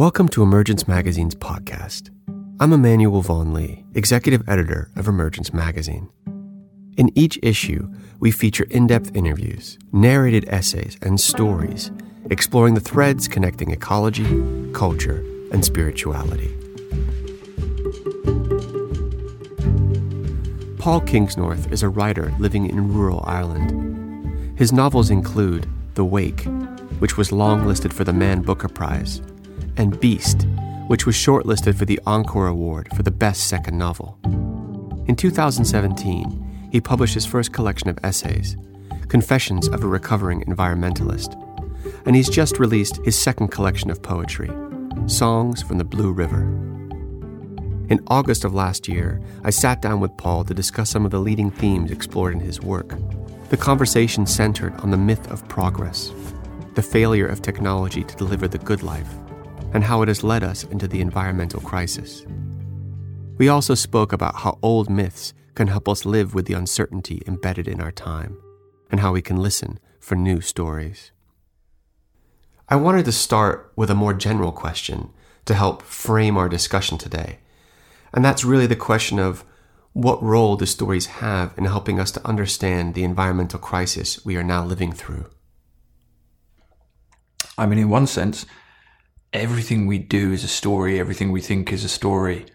Welcome to Emergence Magazine's podcast. I'm Emmanuel Vaughan Lee, executive editor of Emergence Magazine. In each issue, we feature in depth interviews, narrated essays, and stories exploring the threads connecting ecology, culture, and spirituality. Paul Kingsnorth is a writer living in rural Ireland. His novels include The Wake, which was longlisted for the Man Booker Prize, and Beast, which was shortlisted for the Encore Award for the Best Second Novel. In 2017, he published his first collection of essays, Confessions of a Recovering Environmentalist, and he's just released his second collection of poetry, Songs from the Blue River. In August of last year, I sat down with Paul to discuss some of the leading themes explored in his work. The conversation centered on the myth of progress, the failure of technology to deliver the good life, and how it has led us into the environmental crisis. We also spoke about how old myths can help us live with the uncertainty embedded in our time, and how we can listen for new stories. I wanted to start with a more general question to help frame our discussion today. And that's really the question of what role do stories have in helping us to understand the environmental crisis we are now living through? I mean, in one sense, everything we do is a story, everything we think is a story,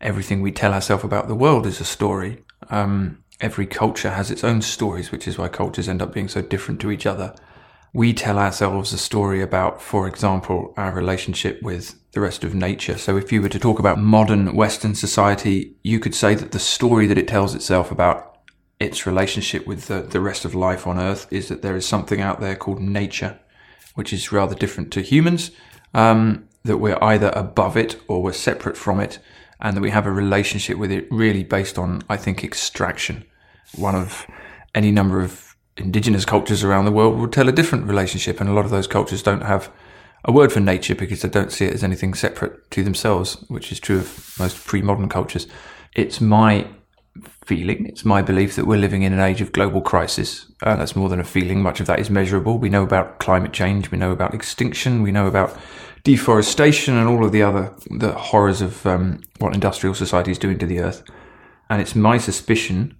everything we tell ourselves about the world is a story. Um, every culture has its own stories, which is why cultures end up being so different to each other we tell ourselves a story about, for example, our relationship with the rest of nature. So if you were to talk about modern Western society, you could say that the story that it tells itself about its relationship with the, the rest of life on Earth is that there is something out there called nature, which is rather different to humans, um, that we're either above it or we're separate from it, and that we have a relationship with it really based on, I think, extraction. One of any number of indigenous cultures around the world would tell a different relationship, and a lot of those cultures don't have a word for nature because they don't see it as anything separate to themselves, which is true of most pre-modern cultures. It's my feeling, it's my belief that we're living in an age of global crisis. Uh, that's more than a feeling. Much of that is measurable. We know about climate change, we know about extinction, we know about deforestation, and all of the other the horrors of um, what industrial society is doing to the earth. And it's my suspicion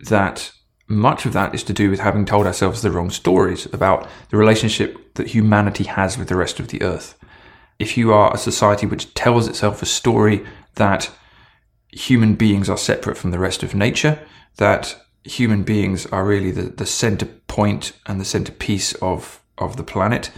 that much of that is to do with having told ourselves the wrong stories about the relationship that humanity has with the rest of the earth. If you are a society which tells itself a story that human beings are separate from the rest of nature, that human beings are really the, the center point and the centerpiece of, of the planet,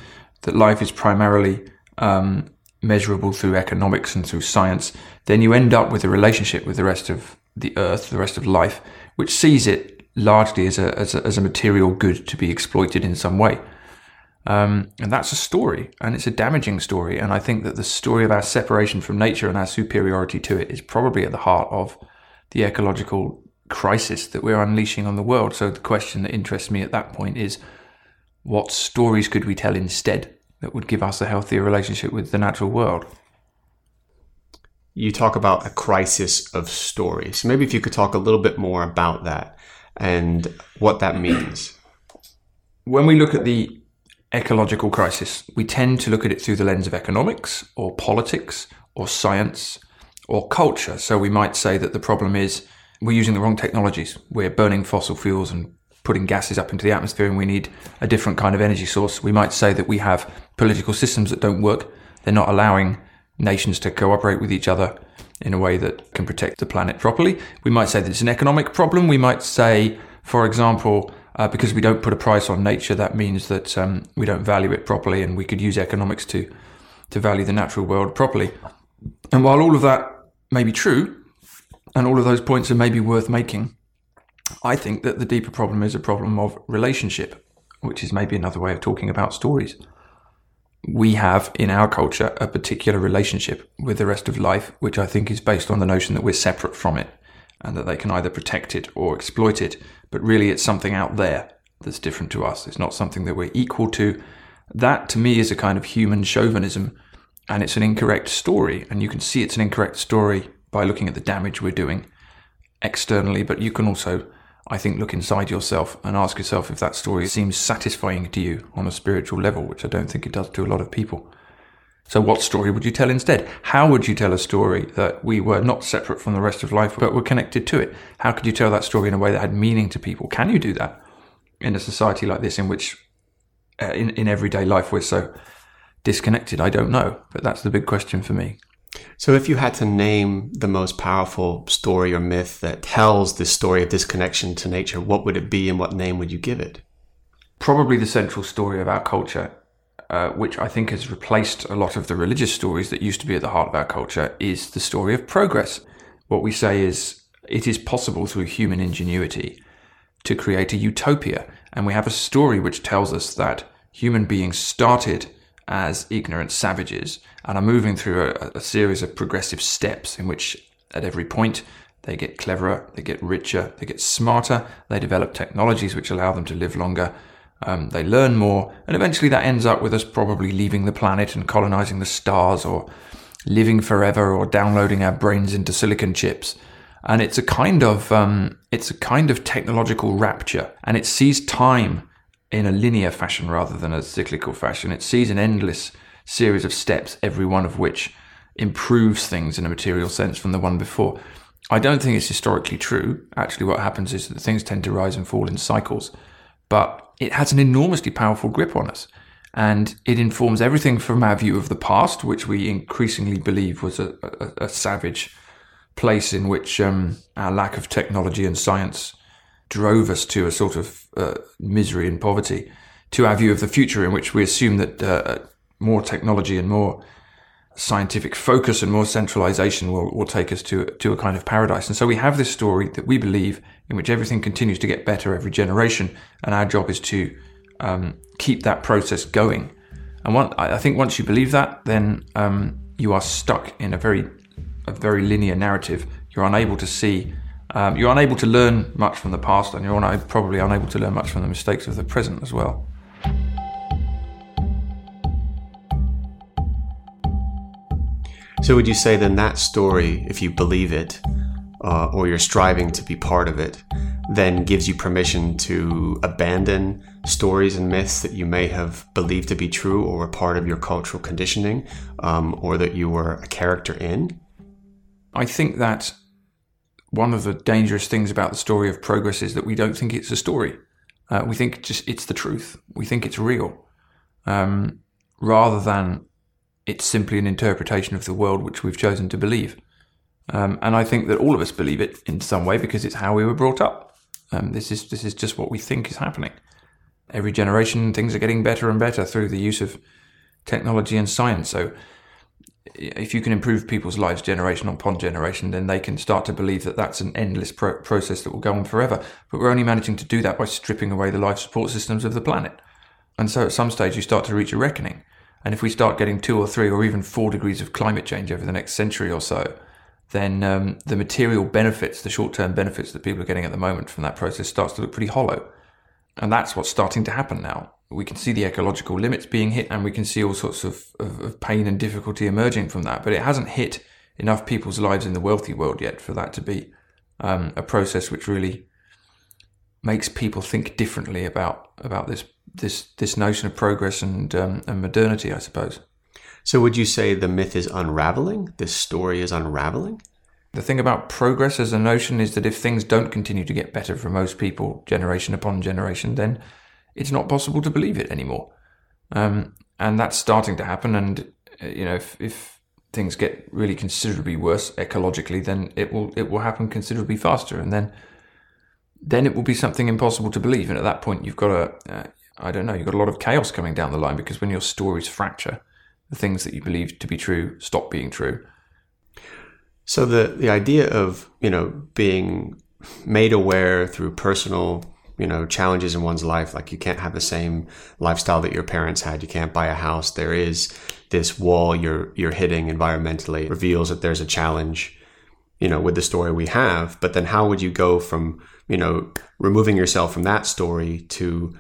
that life is primarily um, measurable through economics and through science, then you end up with a relationship with the rest of the earth, the rest of life, which sees it largely as a, as a, as a material good to be exploited in some way. Um, and that's a story, and it's a damaging story. And I think that the story of our separation from nature and our superiority to it is probably at the heart of the ecological crisis that we're unleashing on the world. So the question that interests me at that point is what stories could we tell instead that would give us a healthier relationship with the natural world? You talk about a crisis of stories. Maybe if you could talk a little bit more about that and what that means. When we look at the ecological crisis, we tend to look at it through the lens of economics or politics or science or culture. So we might say that the problem is we're using the wrong technologies. We're burning fossil fuels and putting gases up into the atmosphere and we need a different kind of energy source. We might say that we have political systems that don't work. They're not allowing nations to cooperate with each other in a way that can protect the planet properly. We might say that it's an economic problem. We might say, for example, uh, because we don't put a price on nature, that means that um, we don't value it properly, and we could use economics to to value the natural world properly. And while all of that may be true, and all of those points are maybe worth making, I think that the deeper problem is a problem of relationship, which is maybe another way of talking about stories we have in our culture a particular relationship with the rest of life, which I think is based on the notion that we're separate from it and that they can either protect it or exploit it. But really, it's something out there that's different to us. It's not something that we're equal to. That to me is a kind of human chauvinism and it's an incorrect story. And you can see it's an incorrect story by looking at the damage we're doing externally, but you can also I think look inside yourself and ask yourself if that story seems satisfying to you on a spiritual level, which I don't think it does to a lot of people. So, what story would you tell instead? How would you tell a story that we were not separate from the rest of life, but were connected to it? How could you tell that story in a way that had meaning to people? Can you do that in a society like this, in which, uh, in, in everyday life, we're so disconnected? I don't know, but that's the big question for me. So, if you had to name the most powerful story or myth that tells this story of disconnection to nature, what would it be and what name would you give it? Probably the central story of our culture uh, which I think has replaced a lot of the religious stories that used to be at the heart of our culture, is the story of progress. What we say is it is possible through human ingenuity to create a utopia. And we have a story which tells us that human beings started as ignorant savages and are moving through a, a series of progressive steps in which, at every point, they get cleverer, they get richer, they get smarter, they develop technologies which allow them to live longer, um, they learn more, and eventually that ends up with us probably leaving the planet and colonizing the stars, or living forever, or downloading our brains into silicon chips. And it's a kind of um, it's a kind of technological rapture, and it sees time in a linear fashion rather than a cyclical fashion. It sees an endless series of steps, every one of which improves things in a material sense from the one before. I don't think it's historically true. Actually, what happens is that things tend to rise and fall in cycles. But it has an enormously powerful grip on us. And it informs everything from our view of the past, which we increasingly believe was a, a, a savage place in which um, our lack of technology and science drove us to a sort of uh, misery and poverty, to our view of the future, in which we assume that uh, more technology and more scientific focus and more centralization will, will take us to, to a kind of paradise. And so we have this story that we believe in which everything continues to get better every generation. And our job is to um, keep that process going. And one, I think once you believe that, then um, you are stuck in a very, a very linear narrative. You're unable to see, um, you're unable to learn much from the past, and you're probably unable to learn much from the mistakes of the present as well. So, would you say then that story, if you believe it, uh, or you're striving to be part of it, then gives you permission to abandon stories and myths that you may have believed to be true or were part of your cultural conditioning, um, or that you were a character in? I think that one of the dangerous things about the story of progress is that we don't think it's a story. Uh, we think just it's the truth. We think it's real, um, rather than it's simply an interpretation of the world which we've chosen to believe. Um, and I think that all of us believe it in some way because it's how we were brought up. Um, this is this is just what we think is happening. Every generation, things are getting better and better through the use of technology and science. So, if you can improve people's lives generation upon generation, then they can start to believe that that's an endless pro- process that will go on forever. But we're only managing to do that by stripping away the life support systems of the planet. And so, at some stage, you start to reach a reckoning. And if we start getting two or three or even four degrees of climate change over the next century or so, then um, the material benefits, the short term benefits that people are getting at the moment from that process starts to look pretty hollow. And that's what's starting to happen now. We can see the ecological limits being hit and we can see all sorts of, of, of pain and difficulty emerging from that. But it hasn't hit enough people's lives in the wealthy world yet for that to be um, a process which really makes people think differently about about this this this notion of progress and um, and modernity, I suppose. So, would you say the myth is unraveling? This story is unraveling. The thing about progress as a notion is that if things don't continue to get better for most people, generation upon generation, then it's not possible to believe it anymore. Um, and that's starting to happen. And uh, you know, if, if things get really considerably worse ecologically, then it will it will happen considerably faster, and then then it will be something impossible to believe. And at that point, you've got a uh, I don't know, you've got a lot of chaos coming down the line because when your stories fracture, the things that you believe to be true stop being true. So the the idea of you know being made aware through personal you know challenges in one's life. Like you can't have the same lifestyle that your parents had. You can't buy a house. There is this wall you're you're hitting environmentally. Reveals that there's a challenge you know with the story we have. But then how would you go from you know removing yourself from that story to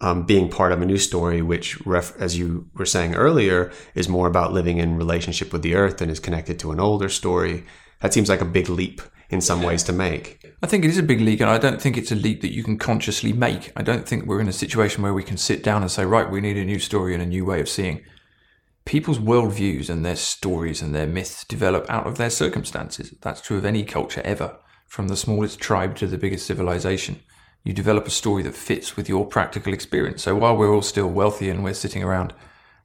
um, being part of a new story, which, ref- as you were saying earlier, is more about living in relationship with the earth and is connected to an older story. That seems like a big leap in some ways to make. I think it is a big leap, and I don't think it's a leap that you can consciously make. I don't think we're in a situation where we can sit down and say, right, we need a new story and a new way of seeing people's worldviews and their stories and their myths develop out of their circumstances. That's true of any culture ever, from the smallest tribe to the biggest civilization. You develop a story that fits with your practical experience. So while we're all still wealthy and we're sitting around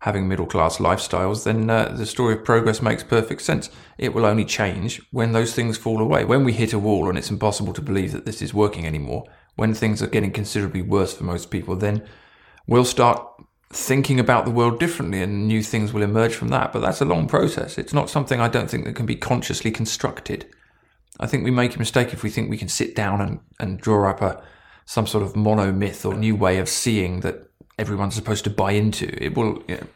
having middle class lifestyles, then uh, the story of progress makes perfect sense. It will only change when those things fall away. When we hit a wall and it's impossible to believe that this is working anymore, when things are getting considerably worse for most people, then we'll start thinking about the world differently and new things will emerge from that. But that's a long process. It's not something I don't think that can be consciously constructed. I think we make a mistake if we think we can sit down and, and draw up a some sort of mono myth or new way of seeing that everyone's supposed to buy into. It will you know,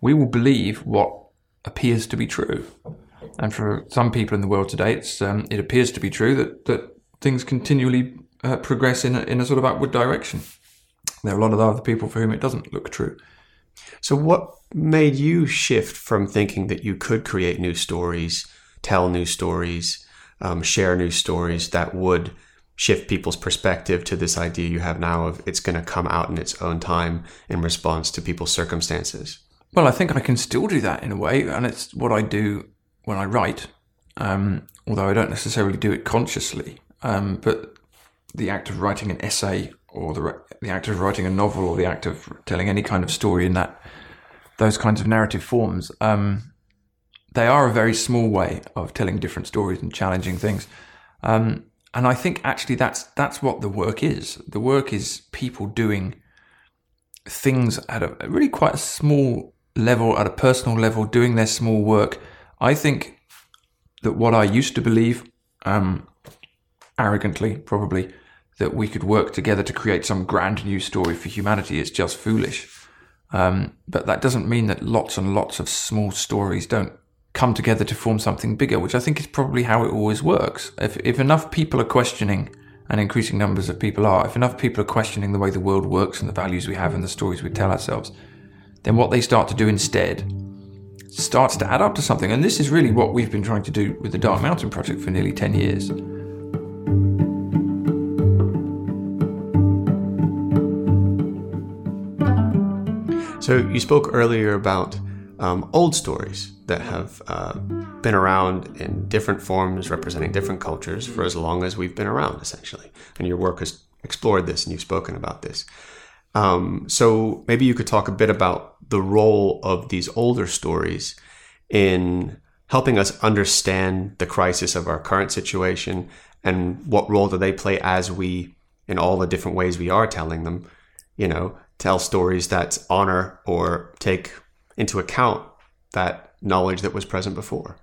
we will believe what appears to be true. And for some people in the world today, it's um, it appears to be true that that things continually uh, progress in a, in a sort of upward direction there are a lot of other people for whom it doesn't look true. So, what made you shift from thinking that you could create new stories, tell new stories, um, share new stories that would shift people's perspective to this idea you have now of it's going to come out in its own time in response to people's circumstances? Well, I think I can still do that in a way, and it's what I do when I write, um, although I don't necessarily do it consciously. Um, but the act of writing an essay or the the act of writing a novel or the act of telling any kind of story in that those kinds of narrative forms, um, they are a very small way of telling different stories and challenging things. Um, and I think actually that's that's what the work is. The work is people doing things at a really quite a small level, at a personal level, doing their small work. I think that what I used to believe, um, arrogantly probably, that we could work together to create some grand new story for humanity is just foolish. Um, but that doesn't mean that lots and lots of small stories don't come together to form something bigger, which I think is probably how it always works. If, if enough people are questioning, and increasing numbers of people are, if enough people are questioning the way the world works and the values we have and the stories we tell ourselves, then what they start to do instead starts to add up to something. And this is really what we've been trying to do with the Dark Mountain Project for nearly 10 years. So you spoke earlier about um, old stories that have uh, been around in different forms, representing different cultures for as long as we've been around, essentially. And your work has explored this, and you've spoken about this. Um, so maybe you could talk a bit about the role of these older stories in helping us understand the crisis of our current situation and what role do they play as we, in all the different ways we are telling them, you know, tell stories that honor or take into account that knowledge that was present before.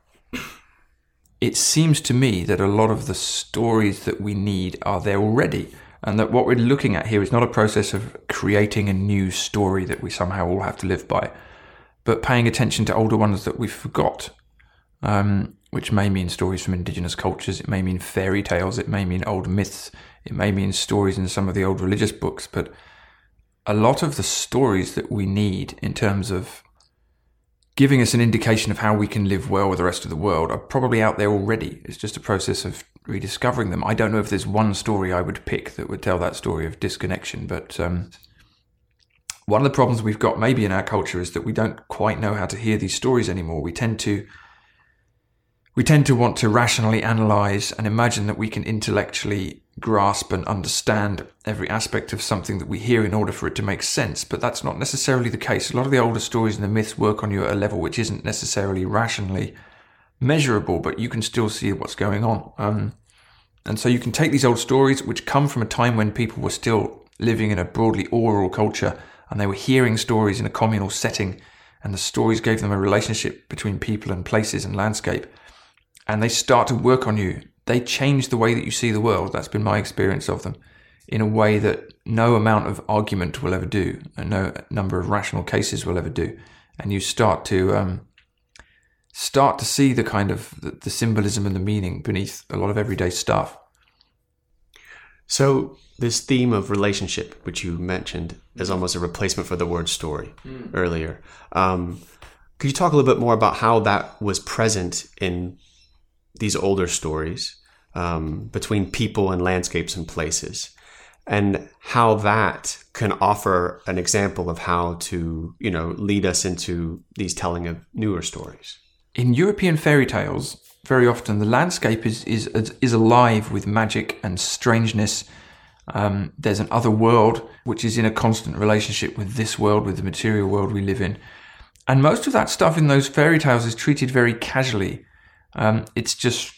It seems to me that a lot of the stories that we need are there already, and that what we're looking at here is not a process of creating a new story that we somehow all have to live by, but paying attention to older ones that we've forgot, um, which may mean stories from indigenous cultures, it may mean fairy tales, it may mean old myths, it may mean stories in some of the old religious books, but a lot of the stories that we need in terms of giving us an indication of how we can live well with the rest of the world are probably out there already. It's just a process of rediscovering them. I don't know if there's one story I would pick that would tell that story of disconnection, but um, one of the problems we've got maybe in our culture is that we don't quite know how to hear these stories anymore. We tend to we tend to want to rationally analyze and imagine that we can intellectually grasp and understand every aspect of something that we hear in order for it to make sense. But that's not necessarily the case. A lot of the older stories and the myths work on you at a level which isn't necessarily rationally measurable, but you can still see what's going on. Um, and so you can take these old stories, which come from a time when people were still living in a broadly oral culture and they were hearing stories in a communal setting, and the stories gave them a relationship between people and places and landscape. And they start to work on you they change the way that you see the world. That's been my experience of them in a way that no amount of argument will ever do, and no number of rational cases will ever do. And you start to um, start to see the kind of the, the symbolism and the meaning beneath a lot of everyday stuff. So this theme of relationship, which you mentioned, is almost a replacement for the word story mm. earlier. Um, could you talk a little bit more about how that was present in these older stories um, between people and landscapes and places. and how that can offer an example of how to, you know, lead us into these telling of newer stories. In European fairy tales, very often the landscape is is is alive with magic and strangeness. Um, there's an other world which is in a constant relationship with this world, with the material world we live in, and most of that stuff in those fairy tales is treated very casually. Um, it's just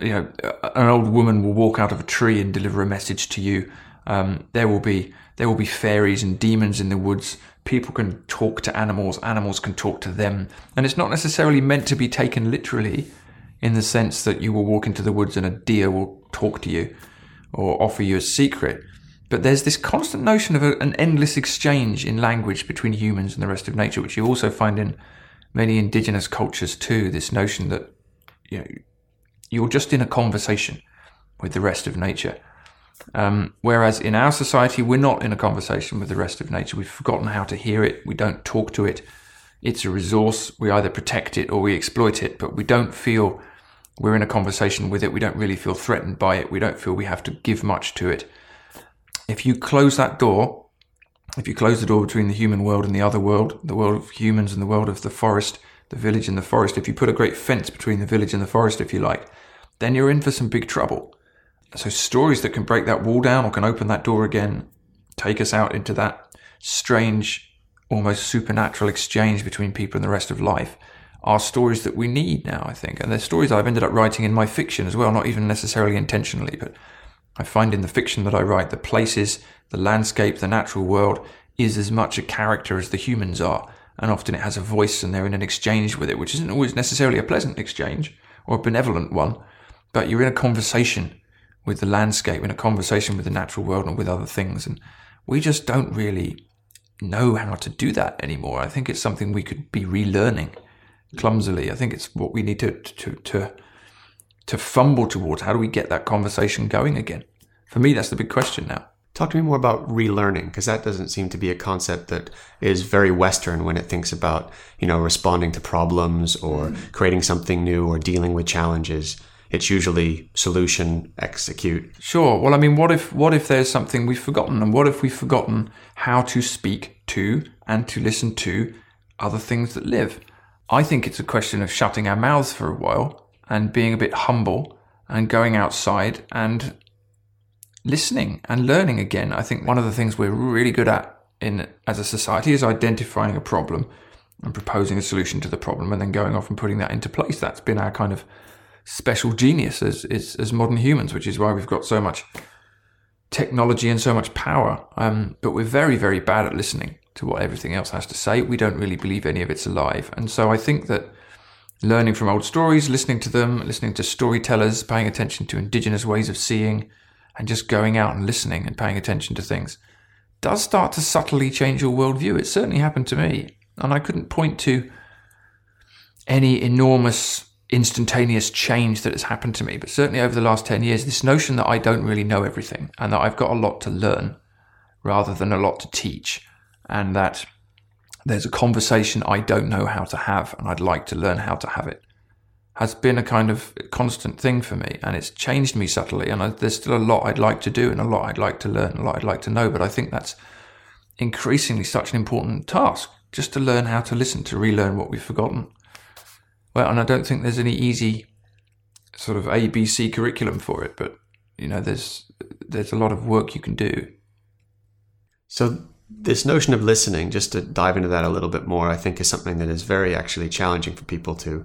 you know an old woman will walk out of a tree and deliver a message to you. Um, there will be there will be fairies and demons in the woods. People can talk to animals. Animals can talk to them, and it's not necessarily meant to be taken literally in the sense that you will walk into the woods and a deer will talk to you or offer you a secret. But there's this constant notion of a, an endless exchange in language between humans and the rest of nature, which you also find in many indigenous cultures too. This notion that you know you're just in a conversation with the rest of nature. Um, whereas in our society, we're not in a conversation with the rest of nature. We've forgotten how to hear it. We don't talk to it. It's a resource. We either protect it or we exploit it, but we don't feel we're in a conversation with it. We don't really feel threatened by it. We don't feel we have to give much to it. If you close that door, if you close the door between the human world and the other world, the world of humans and the world of the forest, the village and the forest, if you put a great fence between the village and the forest, if you like, then you're in for some big trouble. So stories that can break that wall down or can open that door again, take us out into that strange, almost supernatural exchange between people and the rest of life are stories that we need now, I think. And they're stories I've ended up writing in my fiction as well, not even necessarily intentionally, but I find in the fiction that I write, the places, the landscape, the natural world is as much a character as the humans are. And often it has a voice and they're in an exchange with it, which isn't always necessarily a pleasant exchange or a benevolent one, but you're in a conversation with the landscape, in a conversation with the natural world and with other things. And we just don't really know how to do that anymore. I think it's something we could be relearning clumsily. I think it's what we need to to to to fumble towards. How do we get that conversation going again? For me, that's the big question now. Talk to me more about relearning, because that doesn't seem to be a concept that is very Western when it thinks about, you know, responding to problems or mm. creating something new or dealing with challenges. It's usually solution, execute. Sure. Well, I mean, what if what if there's something we've forgotten, and what if we've forgotten how to speak to and to listen to other things that live? I think it's a question of shutting our mouths for a while and being a bit humble and going outside and listening and learning again. I think one of the things we're really good at in as a society is identifying a problem and proposing a solution to the problem and then going off and putting that into place. That's been our kind of special genius as, as, as modern humans, which is why we've got so much technology and so much power. Um, but we're very, very bad at listening to what everything else has to say. We don't really believe any of it's alive. And so I think that learning from old stories, listening to them, listening to storytellers, paying attention to indigenous ways of seeing, and just going out and listening and paying attention to things does start to subtly change your worldview. It certainly happened to me. And I couldn't point to any enormous instantaneous change that has happened to me. But certainly over the last 10 years, this notion that I don't really know everything and that I've got a lot to learn rather than a lot to teach and that there's a conversation I don't know how to have and I'd like to learn how to have it has been a kind of constant thing for me and it's changed me subtly and I, there's still a lot I'd like to do and a lot I'd like to learn and a lot I'd like to know but I think that's increasingly such an important task just to learn how to listen to relearn what we've forgotten. Well and I don't think there's any easy sort of ABC curriculum for it but you know there's there's a lot of work you can do. So this notion of listening, just to dive into that a little bit more, I think is something that is very actually challenging for people to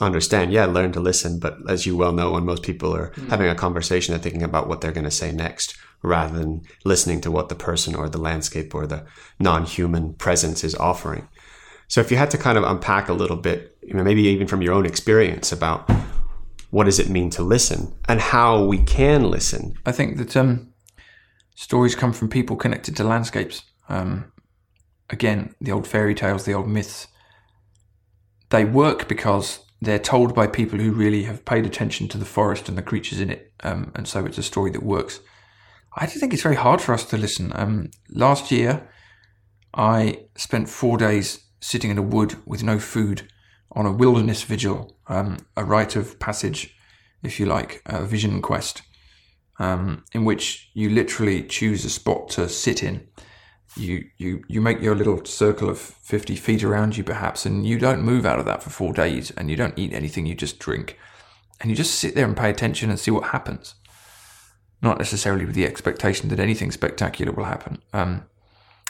understand. Yeah, learn to listen, but as you well know, when most people are mm. having a conversation, they're thinking about what they're going to say next rather than listening to what the person or the landscape or the non-human presence is offering. So if you had to kind of unpack a little bit, you know, maybe even from your own experience about what does it mean to listen and how we can listen. I think that um, Stories come from people connected to landscapes. Um, again, the old fairy tales, the old myths. They work because they're told by people who really have paid attention to the forest and the creatures in it, um, and so it's a story that works. I do think it's very hard for us to listen. Um, last year, I spent four days sitting in a wood with no food on a wilderness vigil, um, a rite of passage, if you like, a vision quest. um, in which you literally choose a spot to sit in. You, you, you make your little circle of 50 feet around you, perhaps, and you don't move out of that for four days and you don't eat anything, you just drink. And you just sit there and pay attention and see what happens. Not necessarily with the expectation that anything spectacular will happen. Um,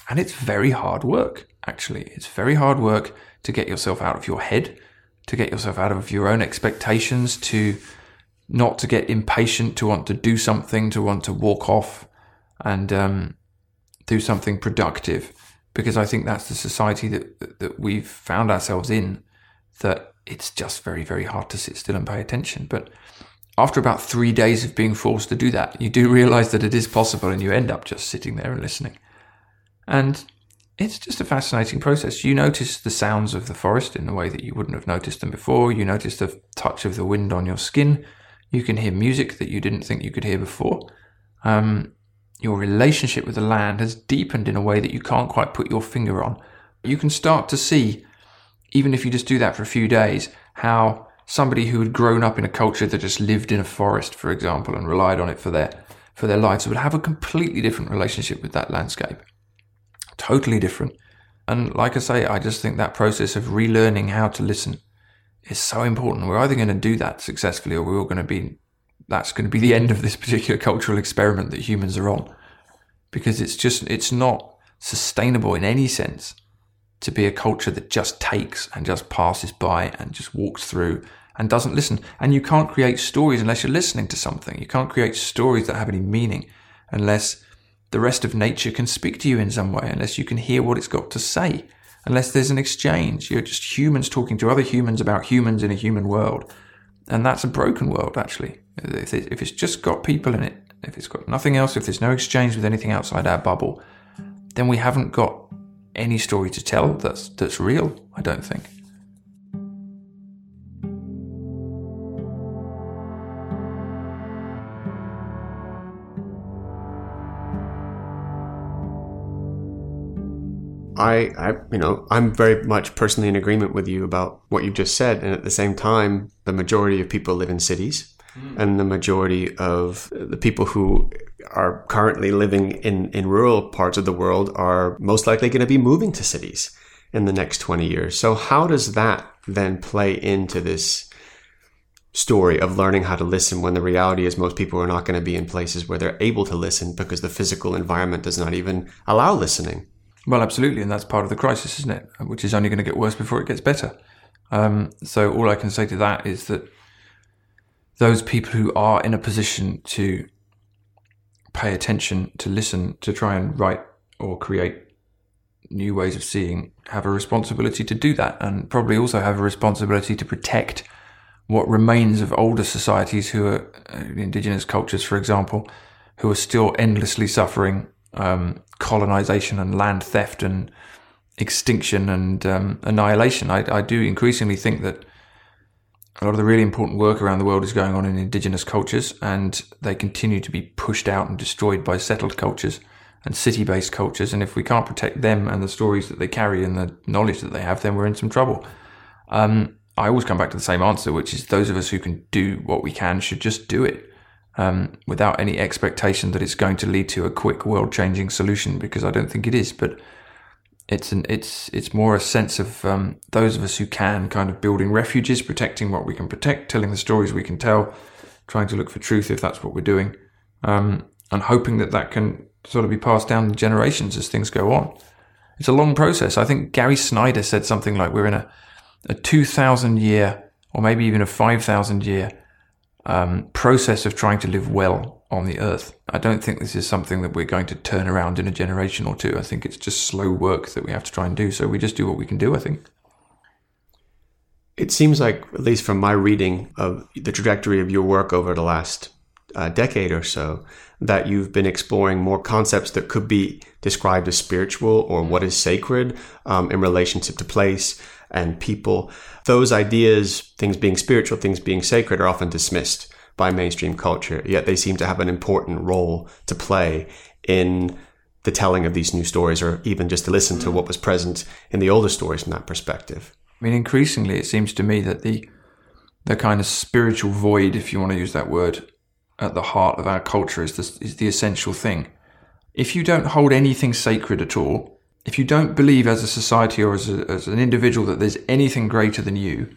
and it's very hard work, actually. It's very hard work to get yourself out of your head, to get yourself out of your own expectations, to not to get impatient, to want to do something, to want to walk off and um, do something productive. Because I think that's the society that, that we've found ourselves in, that it's just very, very hard to sit still and pay attention. But after about three days of being forced to do that, you do realize that it is possible and you end up just sitting there and listening. And it's just a fascinating process. You notice the sounds of the forest in a way that you wouldn't have noticed them before. You notice the touch of the wind on your skin. You can hear music that you didn't think you could hear before. Um, your relationship with the land has deepened in a way that you can't quite put your finger on. You can start to see, even if you just do that for a few days, how somebody who had grown up in a culture that just lived in a forest, for example, and relied on it for their for their lives would have a completely different relationship with that landscape. Totally different. And like I say, I just think that process of relearning how to listen is so important. We're either going to do that successfully or we're all going to be, that's going to be the end of this particular cultural experiment that humans are on. Because it's just, it's not sustainable in any sense to be a culture that just takes and just passes by and just walks through and doesn't listen. And you can't create stories unless you're listening to something. You can't create stories that have any meaning unless the rest of nature can speak to you in some way, unless you can hear what it's got to say unless there's an exchange. You're just humans talking to other humans about humans in a human world. And that's a broken world, actually. If it's just got people in it, if it's got nothing else, if there's no exchange with anything outside our bubble, then we haven't got any story to tell that's, that's real, I don't think. I, I, you know, I'm very much personally in agreement with you about what you've just said. And at the same time, the majority of people live in cities, mm. and the majority of the people who are currently living in, in rural parts of the world are most likely going to be moving to cities in the next 20 years. So, how does that then play into this story of learning how to listen when the reality is most people are not going to be in places where they're able to listen because the physical environment does not even allow listening? Well, absolutely, and that's part of the crisis, isn't it? Which is only going to get worse before it gets better. Um, so all I can say to that is that those people who are in a position to pay attention, to listen, to try and write or create new ways of seeing have a responsibility to do that and probably also have a responsibility to protect what remains of older societies who are uh, indigenous cultures, for example, who are still endlessly suffering um, colonization and land theft and extinction and um, annihilation. I, I, do increasingly think that a lot of the really important work around the world is going on in indigenous cultures, and they continue to be pushed out and destroyed by settled cultures and city based cultures. And if we can't protect them and the stories that they carry and the knowledge that they have, then we're in some trouble. Um, I always come back to the same answer, which is those of us who can do what we can should just do it um, without any expectation that it's going to lead to a quick world changing solution because I don't think it is. But it's an it's it's more a sense of um, those of us who can kind of building refuges, protecting what we can protect, telling the stories we can tell, trying to look for truth if that's what we're doing, um, and hoping that that can sort of be passed down generations as things go on. It's a long process. I think Gary Snyder said something like we're in a a two thousand year or maybe even a five thousand year um, process of trying to live well on the earth. I don't think this is something that we're going to turn around in a generation or two. I think it's just slow work that we have to try and do. So we just do what we can do, I think. It seems like, at least from my reading of the trajectory of your work over the last uh, decade or so, that you've been exploring more concepts that could be described as spiritual or what is sacred um, in relationship to place and people. Those ideas, things being spiritual, things being sacred, are often dismissed by mainstream culture, yet they seem to have an important role to play in the telling of these new stories, or even just to listen to mm. what was present in the older stories from that perspective. I mean, increasingly, it seems to me that the the kind of spiritual void, if you want to use that word, at the heart of our culture is the, is the essential thing. If you don't hold anything sacred at all, if you don't believe as a society or as, a, as an individual that there's anything greater than you,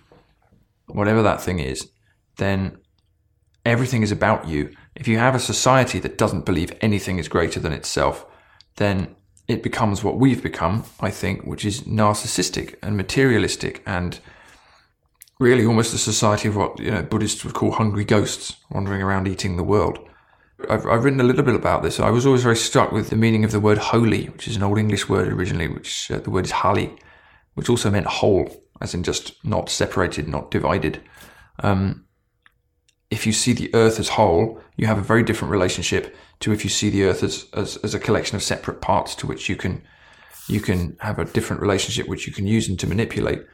whatever that thing is, then everything is about you. If you have a society that doesn't believe anything is greater than itself, then it becomes what we've become, I think, which is narcissistic and materialistic and really almost a society of what you know Buddhists would call hungry ghosts wandering around eating the world. I've, I've written a little bit about this. I was always very struck with the meaning of the word holy, which is an old English word originally, which uh, the word is hali, which also meant whole, as in just not separated, not divided. Um, if you see the earth as whole, you have a very different relationship to if you see the earth as, as, as a collection of separate parts to which you can you can have a different relationship which you can use and to manipulate.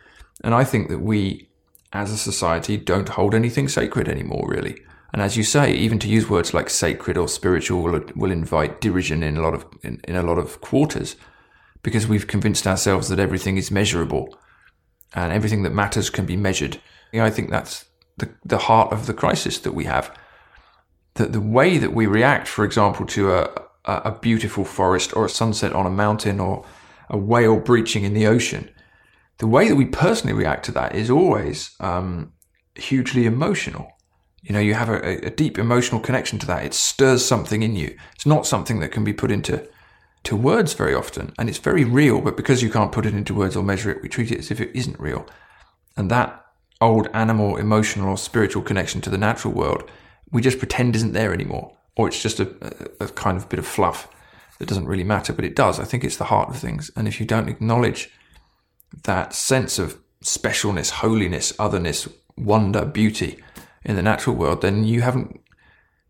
And I think that we as a society don't hold anything sacred anymore, really. And as you say, even to use words like sacred or spiritual will, will invite derision in a lot of in, in a lot of quarters, because we've convinced ourselves that everything is measurable, and everything that matters can be measured. You know, I think that's the the heart of the crisis that we have. That the way that we react, for example, to a a beautiful forest or a sunset on a mountain or a whale breaching in the ocean, the way that we personally react to that is always um, hugely emotional. You know, you have a, a, deep emotional connection to that. It stirs something in you. It's not something that can be put into to words very often, and it's very real. But because you can't put it into words or measure it, we treat it as if it isn't real. And that old animal, emotional, or spiritual connection to the natural world, we just pretend isn't there anymore, or it's just a, a, kind of bit of fluff that doesn't really matter. But it does. I think it's the heart of things. And if you don't acknowledge that sense of specialness, holiness, otherness, wonder, beauty in the natural world, then you haven't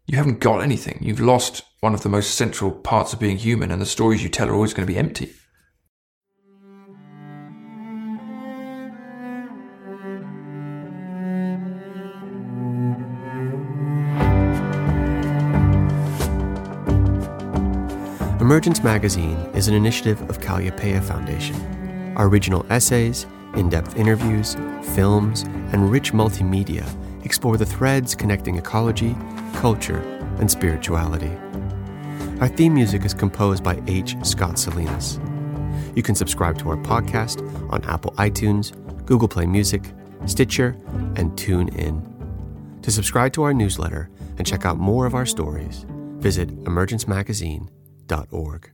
you haven't got anything. You've lost one of the most central parts of being human, and the stories you tell are always going to be empty. Emergence Magazine is an initiative of Kalliopeia Foundation our regional essays, in depth interviews, films, and rich multimedia explore the threads connecting ecology, culture, and spirituality. Our theme music is composed by H. Scott Salinas. You can subscribe to our podcast on Apple iTunes, Google Play Music, Stitcher, and TuneIn. To subscribe to our newsletter and check out more of our stories, visit emergencemagazine.org.